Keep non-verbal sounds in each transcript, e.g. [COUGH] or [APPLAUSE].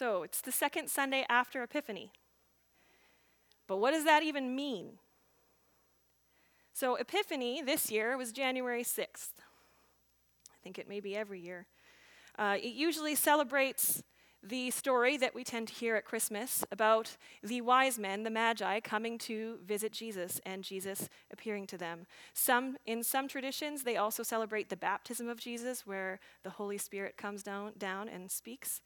So it's the second Sunday after Epiphany. But what does that even mean? So, Epiphany this year was January 6th. I think it may be every year. Uh, it usually celebrates the story that we tend to hear at Christmas about the wise men, the magi, coming to visit Jesus and Jesus appearing to them. Some, in some traditions, they also celebrate the baptism of Jesus, where the Holy Spirit comes down, down and speaks,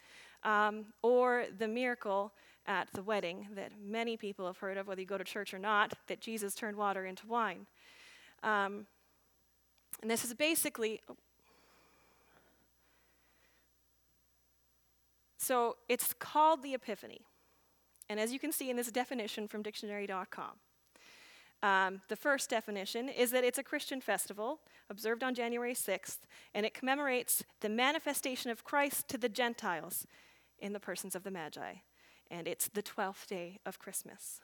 um, or the miracle at the wedding that many people have heard of, whether you go to church or not, that Jesus turned water into wine. Um, and this is basically, So it's called the Epiphany. And as you can see in this definition from dictionary.com, um, the first definition is that it's a Christian festival observed on January 6th, and it commemorates the manifestation of Christ to the Gentiles in the persons of the Magi. And it's the 12th day of Christmas.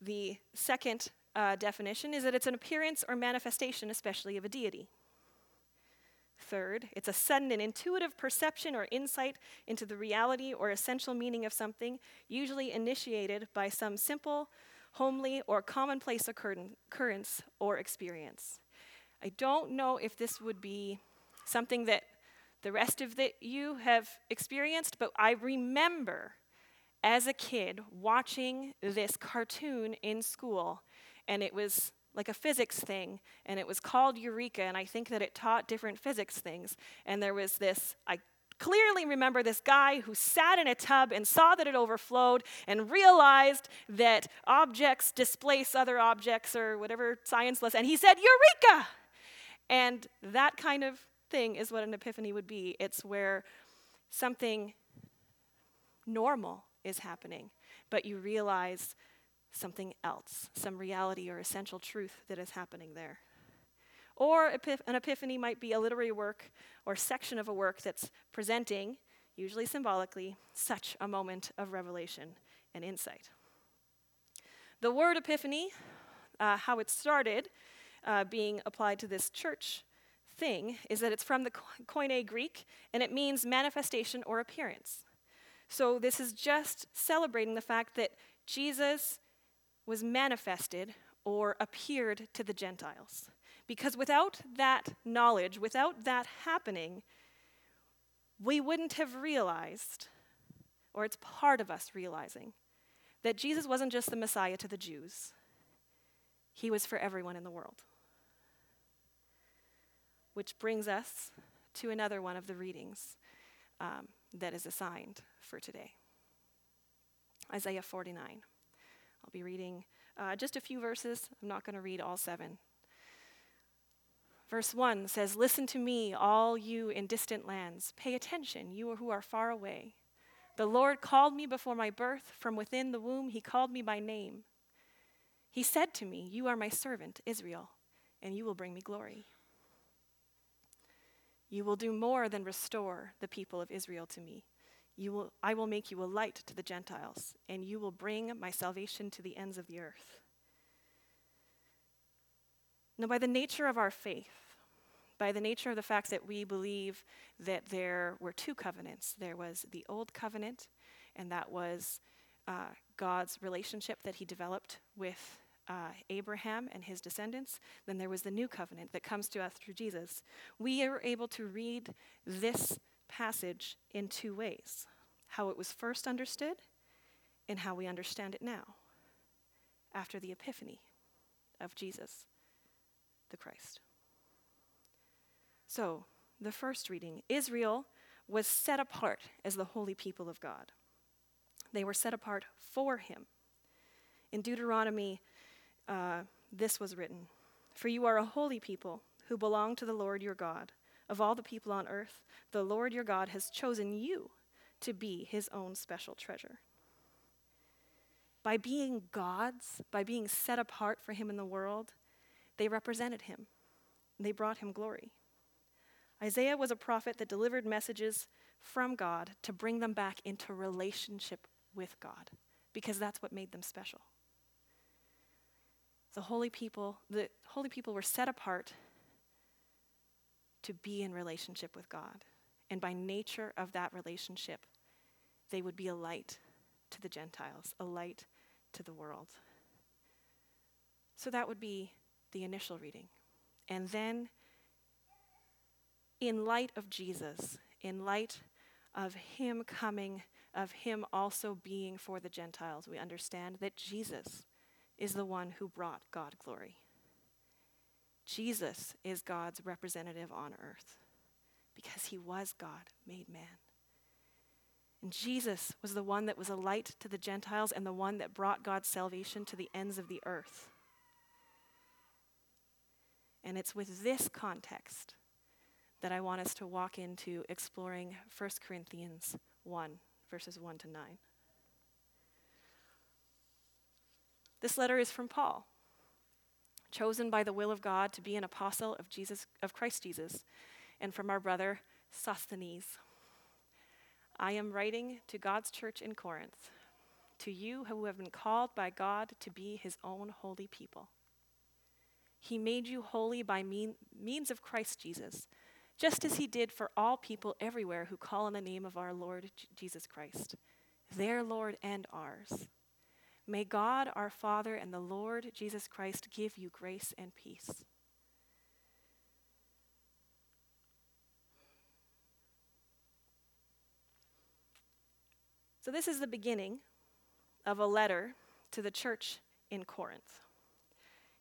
The second uh, definition is that it's an appearance or manifestation, especially of a deity. Third, it's a sudden and intuitive perception or insight into the reality or essential meaning of something, usually initiated by some simple, homely, or commonplace occurrence or experience. I don't know if this would be something that the rest of the, you have experienced, but I remember as a kid watching this cartoon in school, and it was like a physics thing, and it was called Eureka, and I think that it taught different physics things. And there was this, I clearly remember this guy who sat in a tub and saw that it overflowed and realized that objects displace other objects or whatever science lesson, and he said, Eureka! And that kind of thing is what an epiphany would be. It's where something normal is happening, but you realize something else, some reality or essential truth that is happening there. Or an epiphany might be a literary work or section of a work that's presenting, usually symbolically, such a moment of revelation and insight. The word epiphany, uh, how it started uh, being applied to this church thing, is that it's from the Koine Greek and it means manifestation or appearance. So this is just celebrating the fact that Jesus was manifested or appeared to the Gentiles. Because without that knowledge, without that happening, we wouldn't have realized, or it's part of us realizing, that Jesus wasn't just the Messiah to the Jews, he was for everyone in the world. Which brings us to another one of the readings um, that is assigned for today Isaiah 49. I'll be reading uh, just a few verses. I'm not going to read all seven. Verse 1 says, Listen to me, all you in distant lands. Pay attention, you who are far away. The Lord called me before my birth. From within the womb, he called me by name. He said to me, You are my servant, Israel, and you will bring me glory. You will do more than restore the people of Israel to me. You will, I will make you a light to the Gentiles, and you will bring my salvation to the ends of the earth. Now, by the nature of our faith, by the nature of the fact that we believe that there were two covenants there was the old covenant, and that was uh, God's relationship that he developed with uh, Abraham and his descendants. Then there was the new covenant that comes to us through Jesus. We are able to read this passage in two ways how it was first understood and how we understand it now after the epiphany of Jesus the Christ. So, the first reading Israel was set apart as the holy people of God. They were set apart for him. In Deuteronomy, uh, this was written For you are a holy people who belong to the Lord your God. Of all the people on earth, the Lord your God has chosen you to be his own special treasure. By being God's, by being set apart for him in the world, they represented him. They brought him glory. Isaiah was a prophet that delivered messages from God to bring them back into relationship with God, because that's what made them special. The holy people, the holy people were set apart to be in relationship with God. And by nature of that relationship, they would be a light to the Gentiles, a light to the world. So that would be the initial reading. And then, in light of Jesus, in light of Him coming, of Him also being for the Gentiles, we understand that Jesus is the one who brought God glory. Jesus is God's representative on earth because He was God made man. And Jesus was the one that was a light to the Gentiles and the one that brought God's salvation to the ends of the earth. And it's with this context that I want us to walk into exploring 1 Corinthians 1, verses 1 to 9. This letter is from Paul, chosen by the will of God to be an apostle of Jesus of Christ Jesus, and from our brother Sosthenes. I am writing to God's church in Corinth, to you who have been called by God to be his own holy people. He made you holy by mean, means of Christ Jesus, just as he did for all people everywhere who call on the name of our Lord Jesus Christ, their Lord and ours. May God, our Father, and the Lord Jesus Christ give you grace and peace. So, this is the beginning of a letter to the church in Corinth.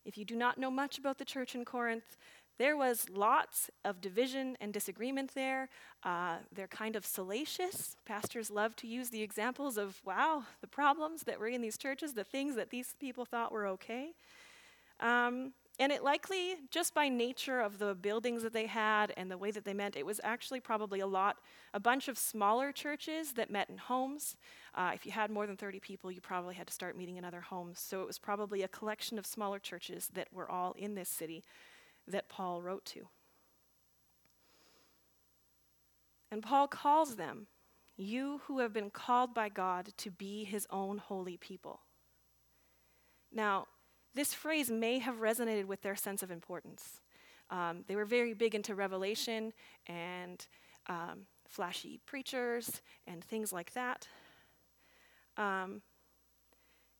If you do not know much about the church in Corinth, there was lots of division and disagreement there. Uh, they're kind of salacious. Pastors love to use the examples of, wow, the problems that were in these churches, the things that these people thought were okay. Um, and it likely, just by nature of the buildings that they had and the way that they met, it was actually probably a lot, a bunch of smaller churches that met in homes. Uh, if you had more than 30 people, you probably had to start meeting in other homes. So it was probably a collection of smaller churches that were all in this city that Paul wrote to. And Paul calls them, You who have been called by God to be his own holy people. Now, this phrase may have resonated with their sense of importance. Um, they were very big into revelation and um, flashy preachers and things like that. Um,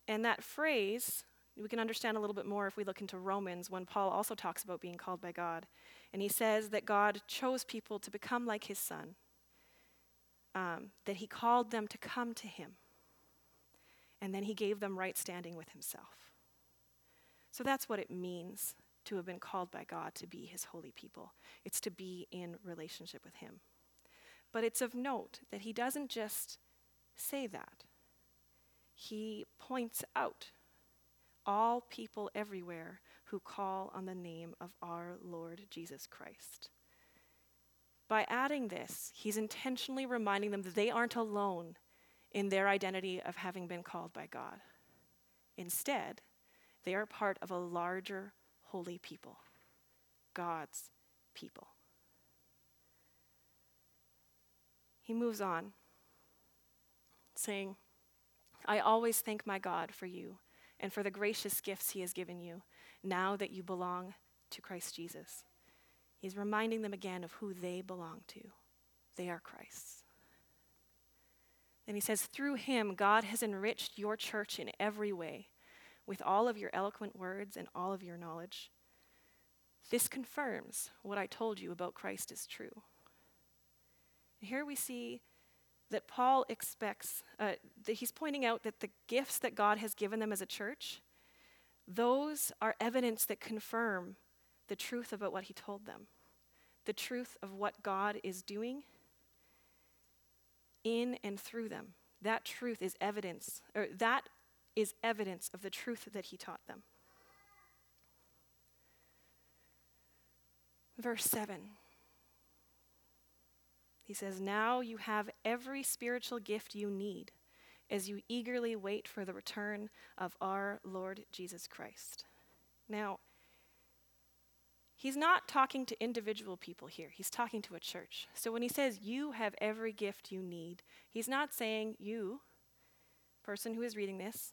and that phrase, we can understand a little bit more if we look into Romans when Paul also talks about being called by God. And he says that God chose people to become like his son, um, that he called them to come to him, and then he gave them right standing with himself. So that's what it means to have been called by God to be his holy people. It's to be in relationship with him. But it's of note that he doesn't just say that, he points out all people everywhere who call on the name of our Lord Jesus Christ. By adding this, he's intentionally reminding them that they aren't alone in their identity of having been called by God. Instead, they are part of a larger holy people, God's people. He moves on, saying, I always thank my God for you and for the gracious gifts he has given you now that you belong to Christ Jesus. He's reminding them again of who they belong to. They are Christ's. Then he says, Through him, God has enriched your church in every way with all of your eloquent words and all of your knowledge. This confirms what I told you about Christ is true. Here we see that Paul expects, uh, that he's pointing out that the gifts that God has given them as a church, those are evidence that confirm the truth about what he told them, the truth of what God is doing in and through them. That truth is evidence, or that is evidence of the truth that he taught them. Verse 7. He says, Now you have every spiritual gift you need as you eagerly wait for the return of our Lord Jesus Christ. Now, he's not talking to individual people here, he's talking to a church. So when he says, You have every gift you need, he's not saying, You, person who is reading this,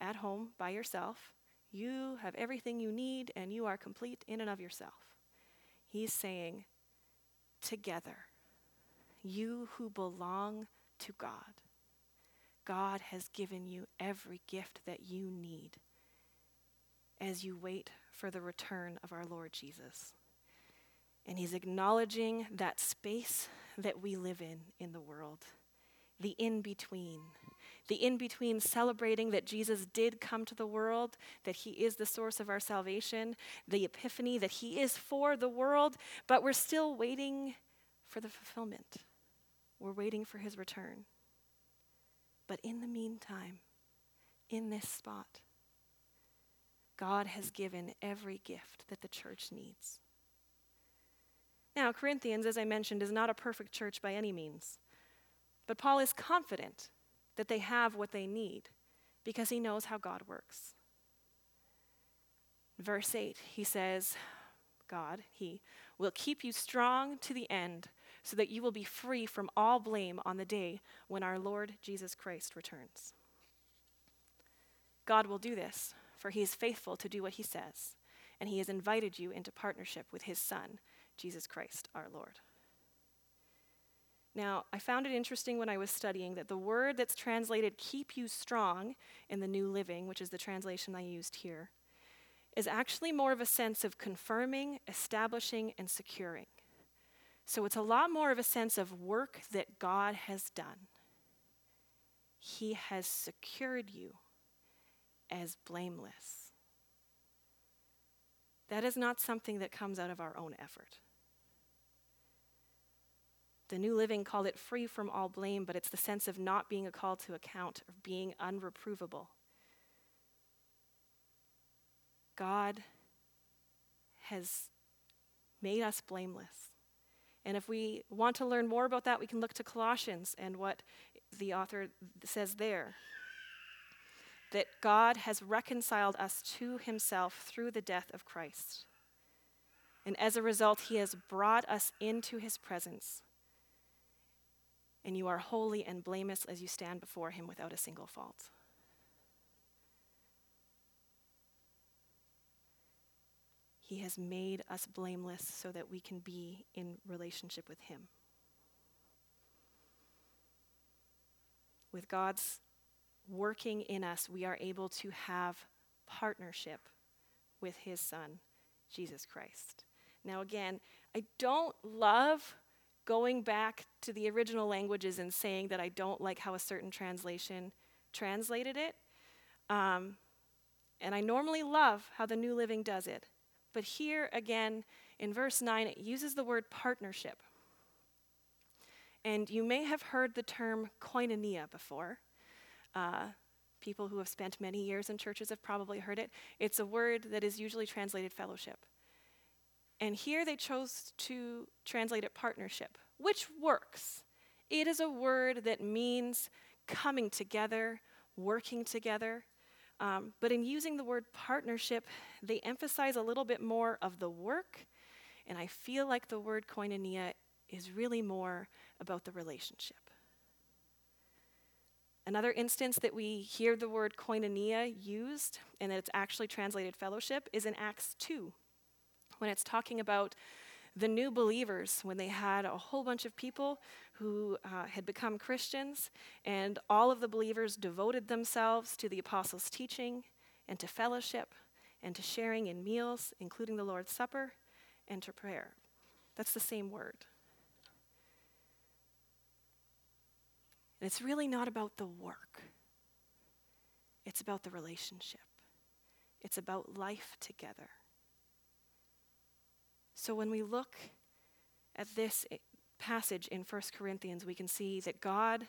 at home by yourself. You have everything you need and you are complete in and of yourself. He's saying, together, you who belong to God. God has given you every gift that you need as you wait for the return of our Lord Jesus. And he's acknowledging that space that we live in in the world, the in between. The in between celebrating that Jesus did come to the world, that he is the source of our salvation, the epiphany that he is for the world, but we're still waiting for the fulfillment. We're waiting for his return. But in the meantime, in this spot, God has given every gift that the church needs. Now, Corinthians, as I mentioned, is not a perfect church by any means. But Paul is confident that they have what they need because he knows how God works. Verse 8, he says, God, He will keep you strong to the end so that you will be free from all blame on the day when our Lord Jesus Christ returns. God will do this, for He is faithful to do what He says, and He has invited you into partnership with His Son, Jesus Christ our Lord. Now, I found it interesting when I was studying that the word that's translated keep you strong in the New Living, which is the translation I used here, is actually more of a sense of confirming, establishing, and securing. So it's a lot more of a sense of work that God has done. He has secured you as blameless. That is not something that comes out of our own effort. The New Living called it free from all blame, but it's the sense of not being a call to account, of being unreprovable. God has made us blameless. And if we want to learn more about that, we can look to Colossians and what the author says there that God has reconciled us to himself through the death of Christ. And as a result, he has brought us into his presence and you are holy and blameless as you stand before him without a single fault. He has made us blameless so that we can be in relationship with him. With God's working in us, we are able to have partnership with his son, Jesus Christ. Now, again, I don't love going back to the original languages and saying that I don't like how a certain translation translated it. Um, and I normally love how the New Living does it. But here again, in verse 9, it uses the word partnership. And you may have heard the term koinonia before. Uh, people who have spent many years in churches have probably heard it. It's a word that is usually translated fellowship. And here they chose to translate it partnership, which works. It is a word that means coming together, working together. Um, but in using the word partnership, they emphasize a little bit more of the work. And I feel like the word koinonia is really more about the relationship. Another instance that we hear the word koinonia used and that it's actually translated fellowship is in Acts 2 when it's talking about the new believers, when they had a whole bunch of people who uh, had become Christians, and all of the believers devoted themselves to the apostles' teaching and to fellowship and to sharing in meals, including the Lord's Supper, and to prayer. That's the same word. And it's really not about the work, it's about the relationship, it's about life together. So when we look at this passage in 1 Corinthians, we can see that God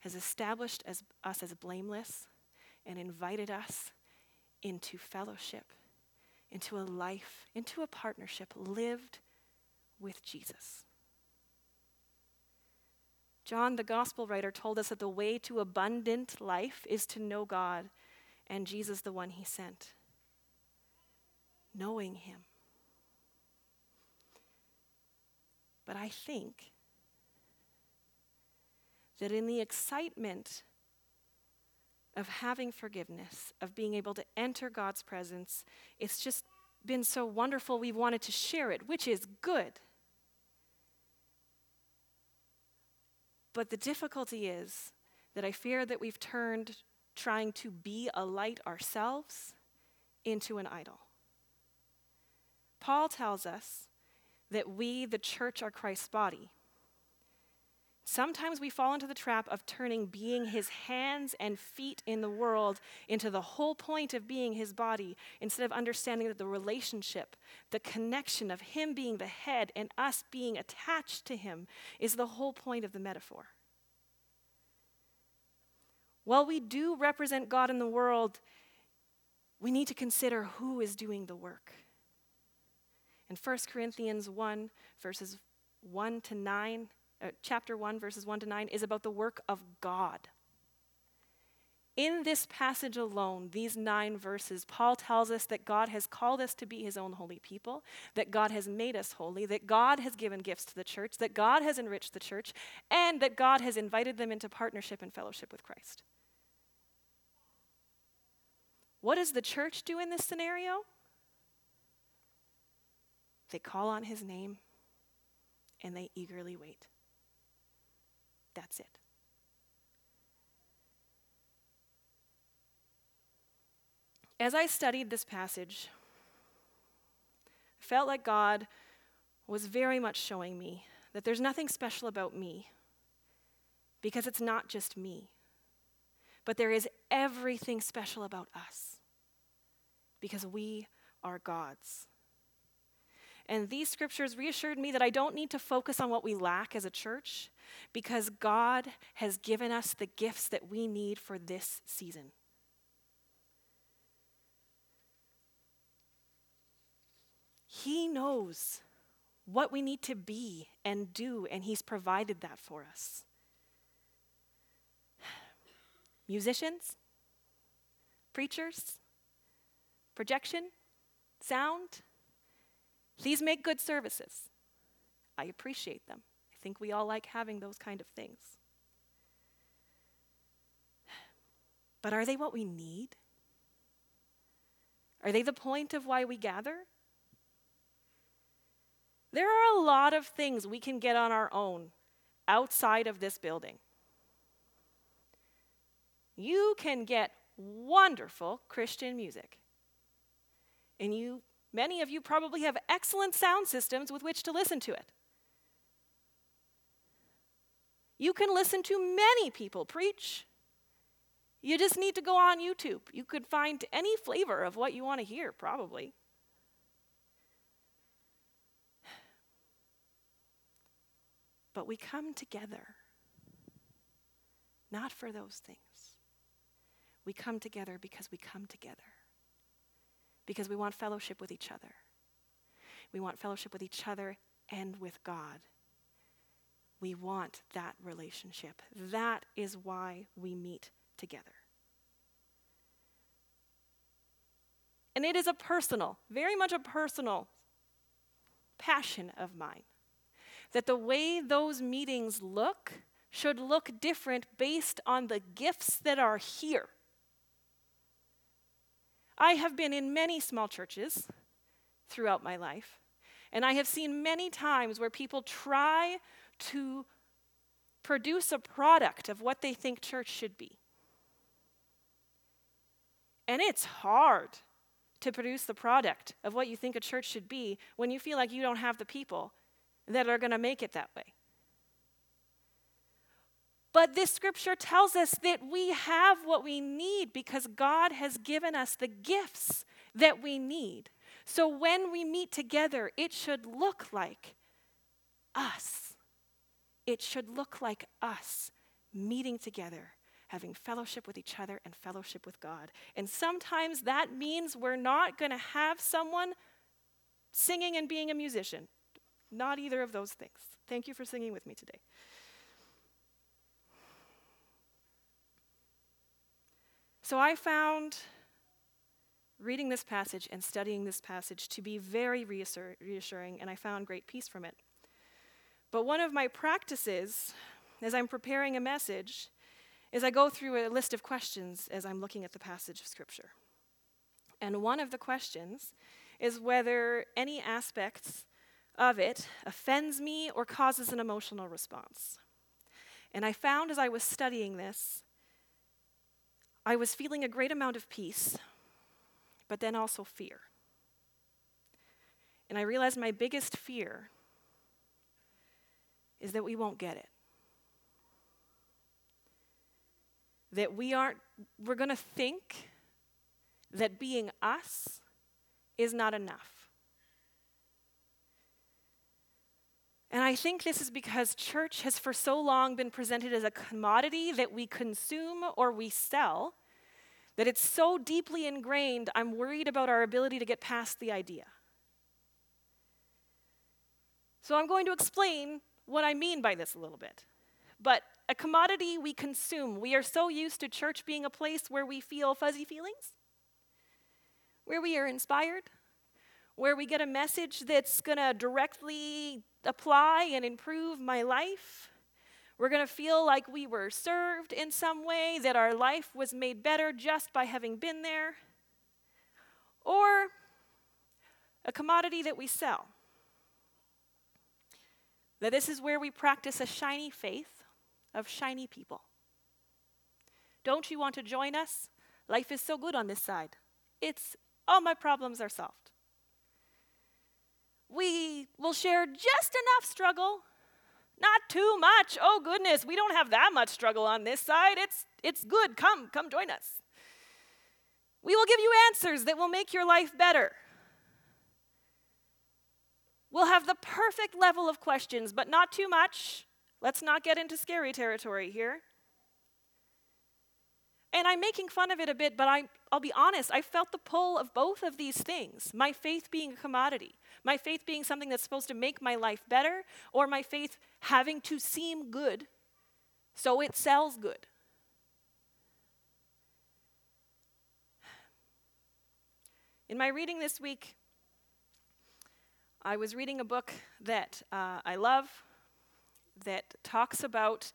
has established as, us as blameless and invited us into fellowship, into a life, into a partnership lived with Jesus. John, the gospel writer, told us that the way to abundant life is to know God and Jesus, the one he sent. Knowing him. But I think that in the excitement of having forgiveness, of being able to enter God's presence, it's just been so wonderful we've wanted to share it, which is good. But the difficulty is that I fear that we've turned trying to be a light ourselves into an idol. Paul tells us that we, the church, are Christ's body. Sometimes we fall into the trap of turning being his hands and feet in the world into the whole point of being his body instead of understanding that the relationship, the connection of him being the head and us being attached to him is the whole point of the metaphor. While we do represent God in the world, we need to consider who is doing the work. In 1 Corinthians 1, verses 1 to 9, uh, chapter 1, verses 1 to 9, is about the work of God. In this passage alone, these nine verses, Paul tells us that God has called us to be his own holy people, that God has made us holy, that God has given gifts to the church, that God has enriched the church, and that God has invited them into partnership and fellowship with Christ. What does the church do in this scenario? They call on his name and they eagerly wait. That's it. As I studied this passage, I felt like God was very much showing me that there's nothing special about me because it's not just me, but there is everything special about us because we are God's. And these scriptures reassured me that I don't need to focus on what we lack as a church because God has given us the gifts that we need for this season. He knows what we need to be and do, and He's provided that for us. [SIGHS] Musicians, preachers, projection, sound, these make good services. I appreciate them. I think we all like having those kind of things. But are they what we need? Are they the point of why we gather? There are a lot of things we can get on our own outside of this building. You can get wonderful Christian music. And you Many of you probably have excellent sound systems with which to listen to it. You can listen to many people preach. You just need to go on YouTube. You could find any flavor of what you want to hear, probably. But we come together not for those things. We come together because we come together because we want fellowship with each other. We want fellowship with each other and with God. We want that relationship. That is why we meet together. And it is a personal, very much a personal passion of mine that the way those meetings look should look different based on the gifts that are here. I have been in many small churches throughout my life, and I have seen many times where people try to produce a product of what they think church should be. And it's hard to produce the product of what you think a church should be when you feel like you don't have the people that are going to make it that way. But this scripture tells us that we have what we need because God has given us the gifts that we need. So when we meet together, it should look like us. It should look like us meeting together, having fellowship with each other and fellowship with God. And sometimes that means we're not going to have someone singing and being a musician. Not either of those things. Thank you for singing with me today. So I found reading this passage and studying this passage to be very reassuring, and I found great peace from it. But one of my practices as I'm preparing a message is I go through a list of questions as I'm looking at the passage of Scripture. And one of the questions is whether any aspects of it offends me or causes an emotional response. And I found as I was studying this, I was feeling a great amount of peace, but then also fear. And I realized my biggest fear is that we won't get it. That we aren't, we're going to think that being us is not enough. And I think this is because church has for so long been presented as a commodity that we consume or we sell that it's so deeply ingrained, I'm worried about our ability to get past the idea. So I'm going to explain what I mean by this a little bit. But a commodity we consume. We are so used to church being a place where we feel fuzzy feelings, where we are inspired, where we get a message that's going to directly apply and improve my life. We're going to feel like we were served in some way, that our life was made better just by having been there. Or a commodity that we sell. That this is where we practice a shiny faith of shiny people. Don't you want to join us? Life is so good on this side. It's all my problems are solved. We will share just enough struggle, not too much. Oh goodness, we don't have that much struggle on this side. It's it's good. Come, come join us. We will give you answers that will make your life better. We'll have the perfect level of questions, but not too much. Let's not get into scary territory here. And I'm making fun of it a bit, but I, I'll be honest, I felt the pull of both of these things my faith being a commodity, my faith being something that's supposed to make my life better, or my faith having to seem good so it sells good. In my reading this week, I was reading a book that uh, I love that talks about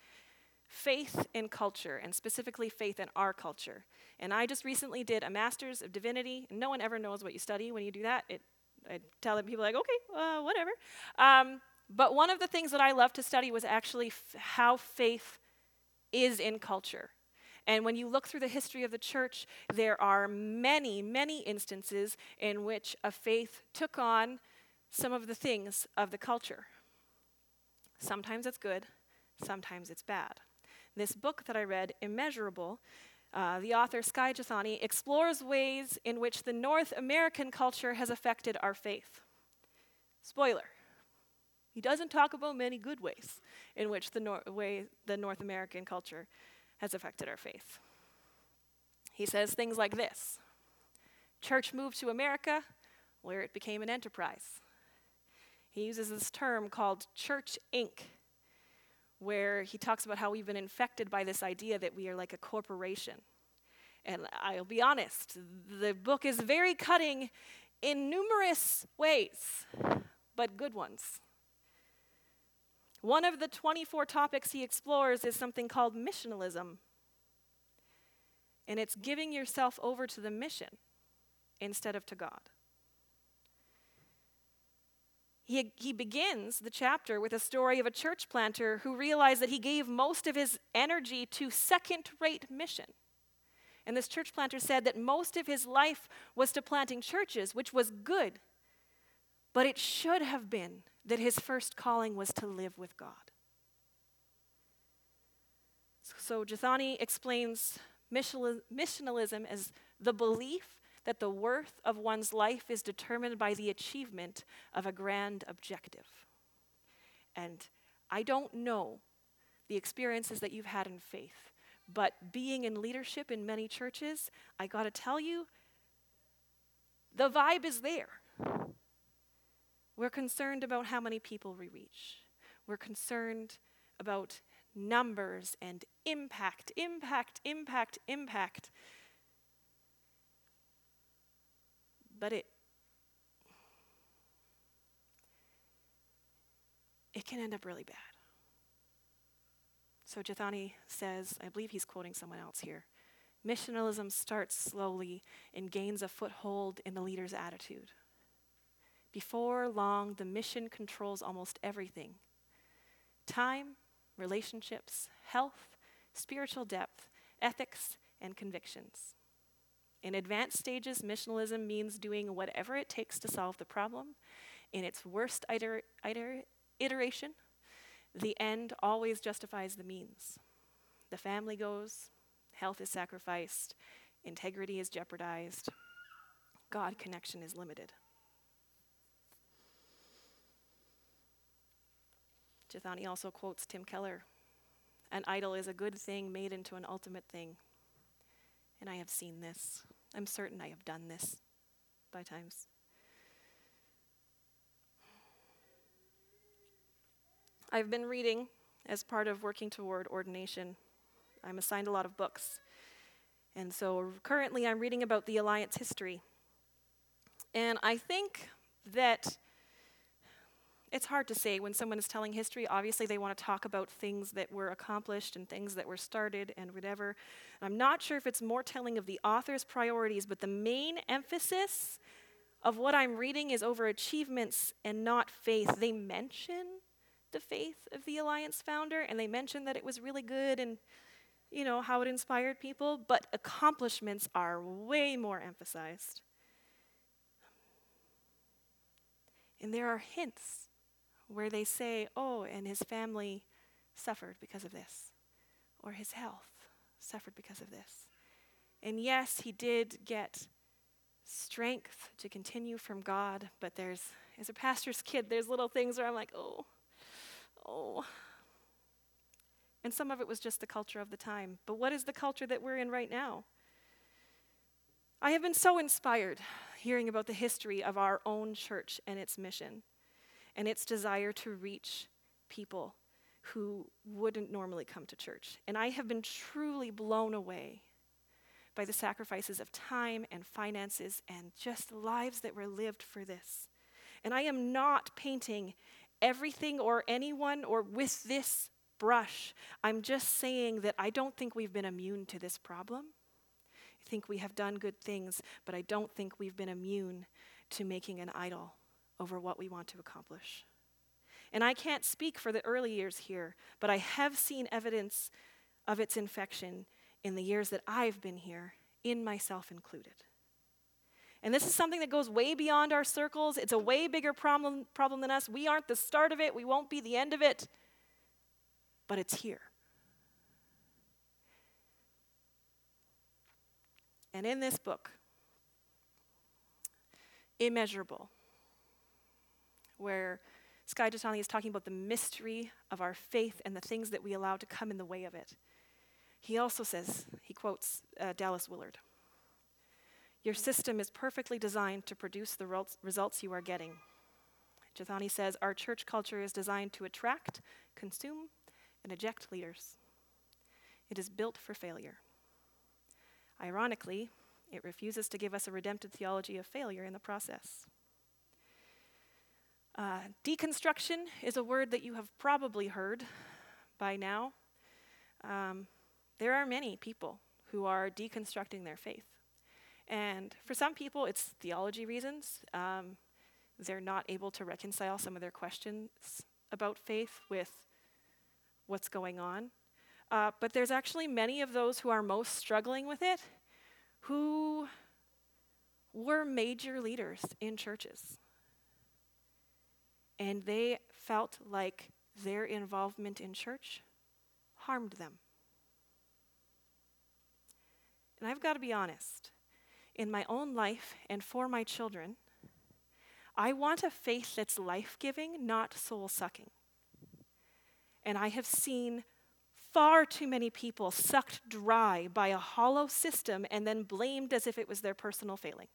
faith in culture, and specifically faith in our culture. And I just recently did a master's of divinity. No one ever knows what you study when you do that. It, I tell them people like, okay, uh, whatever. Um, but one of the things that I love to study was actually f- how faith is in culture. And when you look through the history of the church, there are many, many instances in which a faith took on some of the things of the culture. Sometimes it's good, sometimes it's bad. This book that I read, Immeasurable, uh, the author Skye Jethani explores ways in which the North American culture has affected our faith. Spoiler. He doesn't talk about many good ways in which the nor- way the North American culture has affected our faith. He says things like this Church moved to America where it became an enterprise. He uses this term called Church Inc., where he talks about how we've been infected by this idea that we are like a corporation. And I'll be honest, the book is very cutting in numerous ways, but good ones. One of the 24 topics he explores is something called missionalism. And it's giving yourself over to the mission instead of to God. He, he begins the chapter with a story of a church planter who realized that he gave most of his energy to second rate mission. And this church planter said that most of his life was to planting churches, which was good. But it should have been that his first calling was to live with God. So Jethani explains missionalism as the belief that the worth of one's life is determined by the achievement of a grand objective. And I don't know the experiences that you've had in faith, but being in leadership in many churches, I got to tell you, the vibe is there. We're concerned about how many people we reach. We're concerned about numbers and impact, impact, impact, impact. But it it can end up really bad. So Jethani says, I believe he's quoting someone else here. Missionalism starts slowly and gains a foothold in the leader's attitude. Before long, the mission controls almost everything time, relationships, health, spiritual depth, ethics, and convictions. In advanced stages, missionalism means doing whatever it takes to solve the problem. In its worst iter- iter- iteration, the end always justifies the means. The family goes, health is sacrificed, integrity is jeopardized, God connection is limited. Jethani also quotes Tim Keller An idol is a good thing made into an ultimate thing. And I have seen this. I'm certain I have done this by times. I've been reading as part of working toward ordination. I'm assigned a lot of books. And so currently I'm reading about the Alliance history. And I think that it's hard to say when someone is telling history. Obviously, they want to talk about things that were accomplished and things that were started and whatever. I'm not sure if it's more telling of the author's priorities, but the main emphasis of what I'm reading is over achievements and not faith. They mention the faith of the Alliance founder and they mention that it was really good and you know how it inspired people, but accomplishments are way more emphasized. And there are hints where they say, oh, and his family suffered because of this, or his health suffered because of this. And yes, he did get strength to continue from God, but there's, as a pastor's kid, there's little things where I'm like, oh, oh. And some of it was just the culture of the time. But what is the culture that we're in right now? I have been so inspired hearing about the history of our own church and its mission and its desire to reach people who wouldn't normally come to church. And I have been truly blown away by the sacrifices of time and finances and just lives that were lived for this. And I am not painting everything or anyone or with this brush. I'm just saying that I don't think we've been immune to this problem. I think we have done good things, but I don't think we've been immune to making an idol over what we want to accomplish. And I can't speak for the early years here, but I have seen evidence of its infection in the years that I've been here, in myself included. And this is something that goes way beyond our circles. It's a way bigger problem, problem than us. We aren't the start of it, we won't be the end of it, but it's here. And in this book, Immeasurable, where Skye Jethani is talking about the mystery of our faith and the things that we allow to come in the way of it. He also says, he quotes uh, Dallas Willard Your system is perfectly designed to produce the results you are getting. Jethani says, Our church culture is designed to attract, consume, and eject leaders. It is built for failure. Ironically, it refuses to give us a redemptive theology of failure in the process. Uh, deconstruction is a word that you have probably heard by now. Um, there are many people who are deconstructing their faith. And for some people, it's theology reasons. Um, they're not able to reconcile some of their questions about faith with what's going on. Uh, but there's actually many of those who are most struggling with it who were major leaders in churches and they felt like their involvement in church harmed them. And I've got to be honest, in my own life and for my children, I want a faith that's life giving, not soul sucking. And I have seen far too many people sucked dry by a hollow system and then blamed as if it was their personal failing.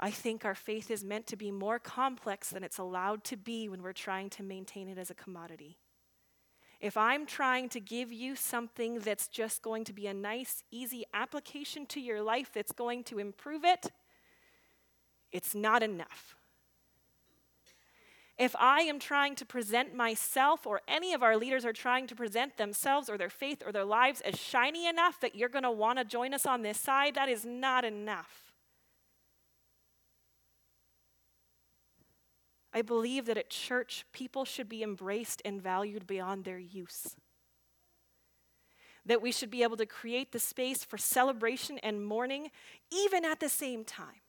I think our faith is meant to be more complex than it's allowed to be when we're trying to maintain it as a commodity. If I'm trying to give you something that's just going to be a nice, easy application to your life that's going to improve it, it's not enough. If I am trying to present myself, or any of our leaders are trying to present themselves or their faith or their lives as shiny enough that you're going to want to join us on this side, that is not enough. I believe that at church, people should be embraced and valued beyond their use. That we should be able to create the space for celebration and mourning, even at the same time.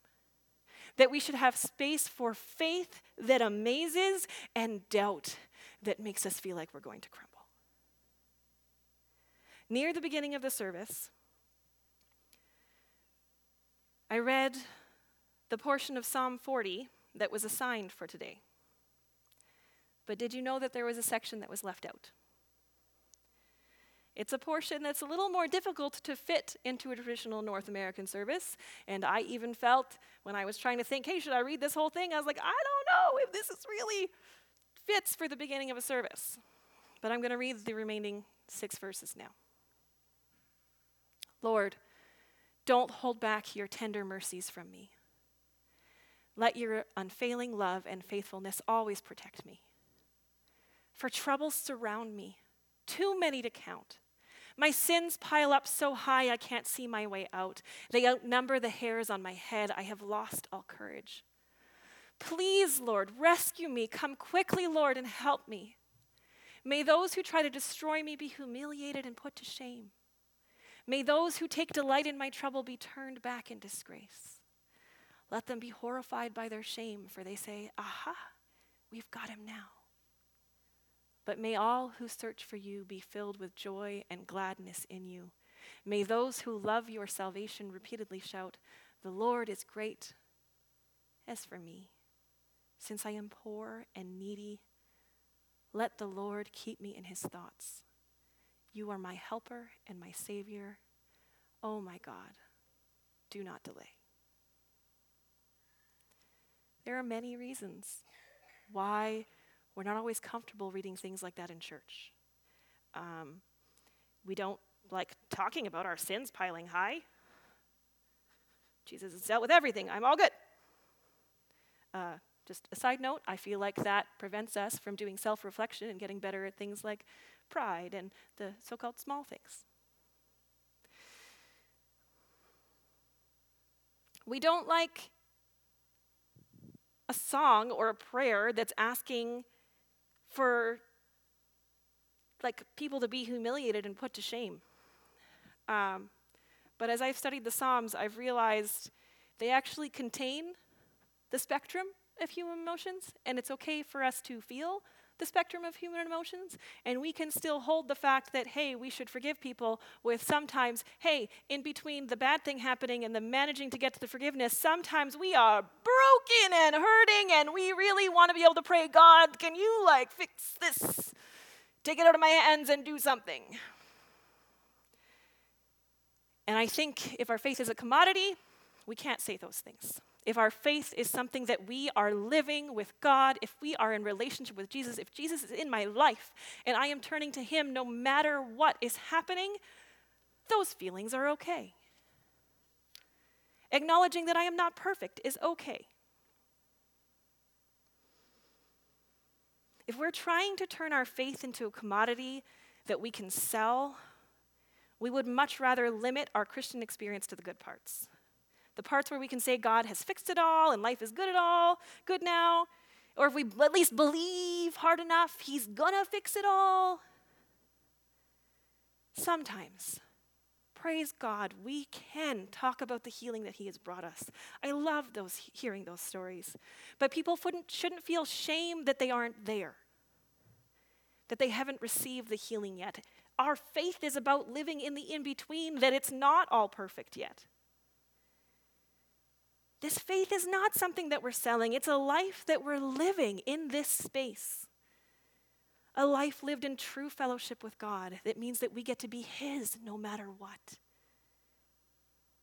That we should have space for faith that amazes and doubt that makes us feel like we're going to crumble. Near the beginning of the service, I read the portion of Psalm 40 that was assigned for today. But did you know that there was a section that was left out? It's a portion that's a little more difficult to fit into a traditional North American service. And I even felt when I was trying to think, hey, should I read this whole thing? I was like, I don't know if this is really fits for the beginning of a service. But I'm going to read the remaining six verses now. Lord, don't hold back your tender mercies from me. Let your unfailing love and faithfulness always protect me. For troubles surround me, too many to count. My sins pile up so high I can't see my way out. They outnumber the hairs on my head. I have lost all courage. Please, Lord, rescue me. Come quickly, Lord, and help me. May those who try to destroy me be humiliated and put to shame. May those who take delight in my trouble be turned back in disgrace. Let them be horrified by their shame, for they say, Aha, we've got him now. But may all who search for you be filled with joy and gladness in you. May those who love your salvation repeatedly shout, The Lord is great. As for me, since I am poor and needy, let the Lord keep me in his thoughts. You are my helper and my Savior. Oh my God, do not delay. There are many reasons why we're not always comfortable reading things like that in church. Um, we don't like talking about our sins piling high. Jesus has dealt with everything. I'm all good. Uh, just a side note, I feel like that prevents us from doing self reflection and getting better at things like pride and the so called small things. We don't like a song or a prayer that's asking for like people to be humiliated and put to shame. Um, but as I've studied the Psalms, I've realized they actually contain the spectrum of human emotions, and it's okay for us to feel the spectrum of human emotions, and we can still hold the fact that, hey, we should forgive people with sometimes, hey, in between the bad thing happening and the managing to get to the forgiveness, sometimes we are broken and hurting, and we really want to be able to pray, God, can you like fix this? Take it out of my hands and do something. And I think if our faith is a commodity, we can't say those things if our faith is something that we are living with God, if we are in relationship with Jesus, if Jesus is in my life and I am turning to Him no matter what is happening, those feelings are okay. Acknowledging that I am not perfect is okay. If we're trying to turn our faith into a commodity that we can sell, we would much rather limit our Christian experience to the good parts the parts where we can say God has fixed it all and life is good at all, good now, or if we at least believe hard enough, He's gonna fix it all. Sometimes, praise God, we can talk about the healing that He has brought us. I love those hearing those stories, but people shouldn't feel shame that they aren't there, that they haven't received the healing yet. Our faith is about living in the in between, that it's not all perfect yet. This faith is not something that we're selling, it's a life that we're living in this space. A life lived in true fellowship with God that means that we get to be His no matter what.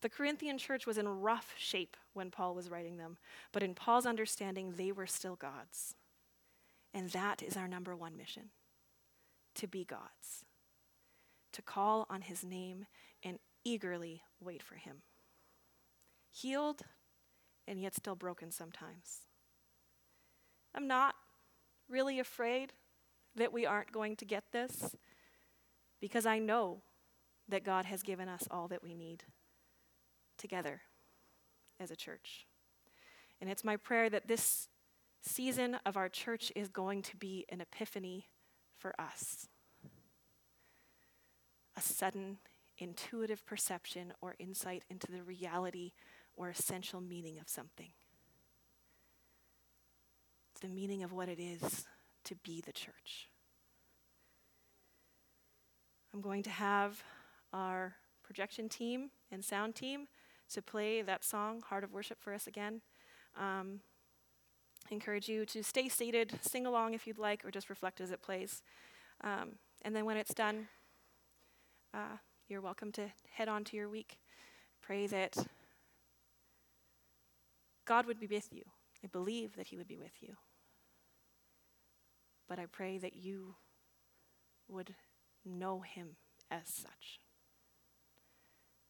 The Corinthian church was in rough shape when Paul was writing them, but in Paul's understanding, they were still God's. And that is our number one mission to be God's, to call on His name and eagerly wait for Him. Healed, and yet still broken sometimes. I'm not really afraid that we aren't going to get this because I know that God has given us all that we need together as a church. And it's my prayer that this season of our church is going to be an epiphany for us. A sudden, intuitive perception or insight into the reality or essential meaning of something. It's The meaning of what it is to be the church. I'm going to have our projection team and sound team to play that song, Heart of Worship, for us again. Um, encourage you to stay seated, sing along if you'd like, or just reflect as it plays. Um, and then when it's done, uh, you're welcome to head on to your week. Pray that God would be with you. I believe that He would be with you. But I pray that you would know Him as such.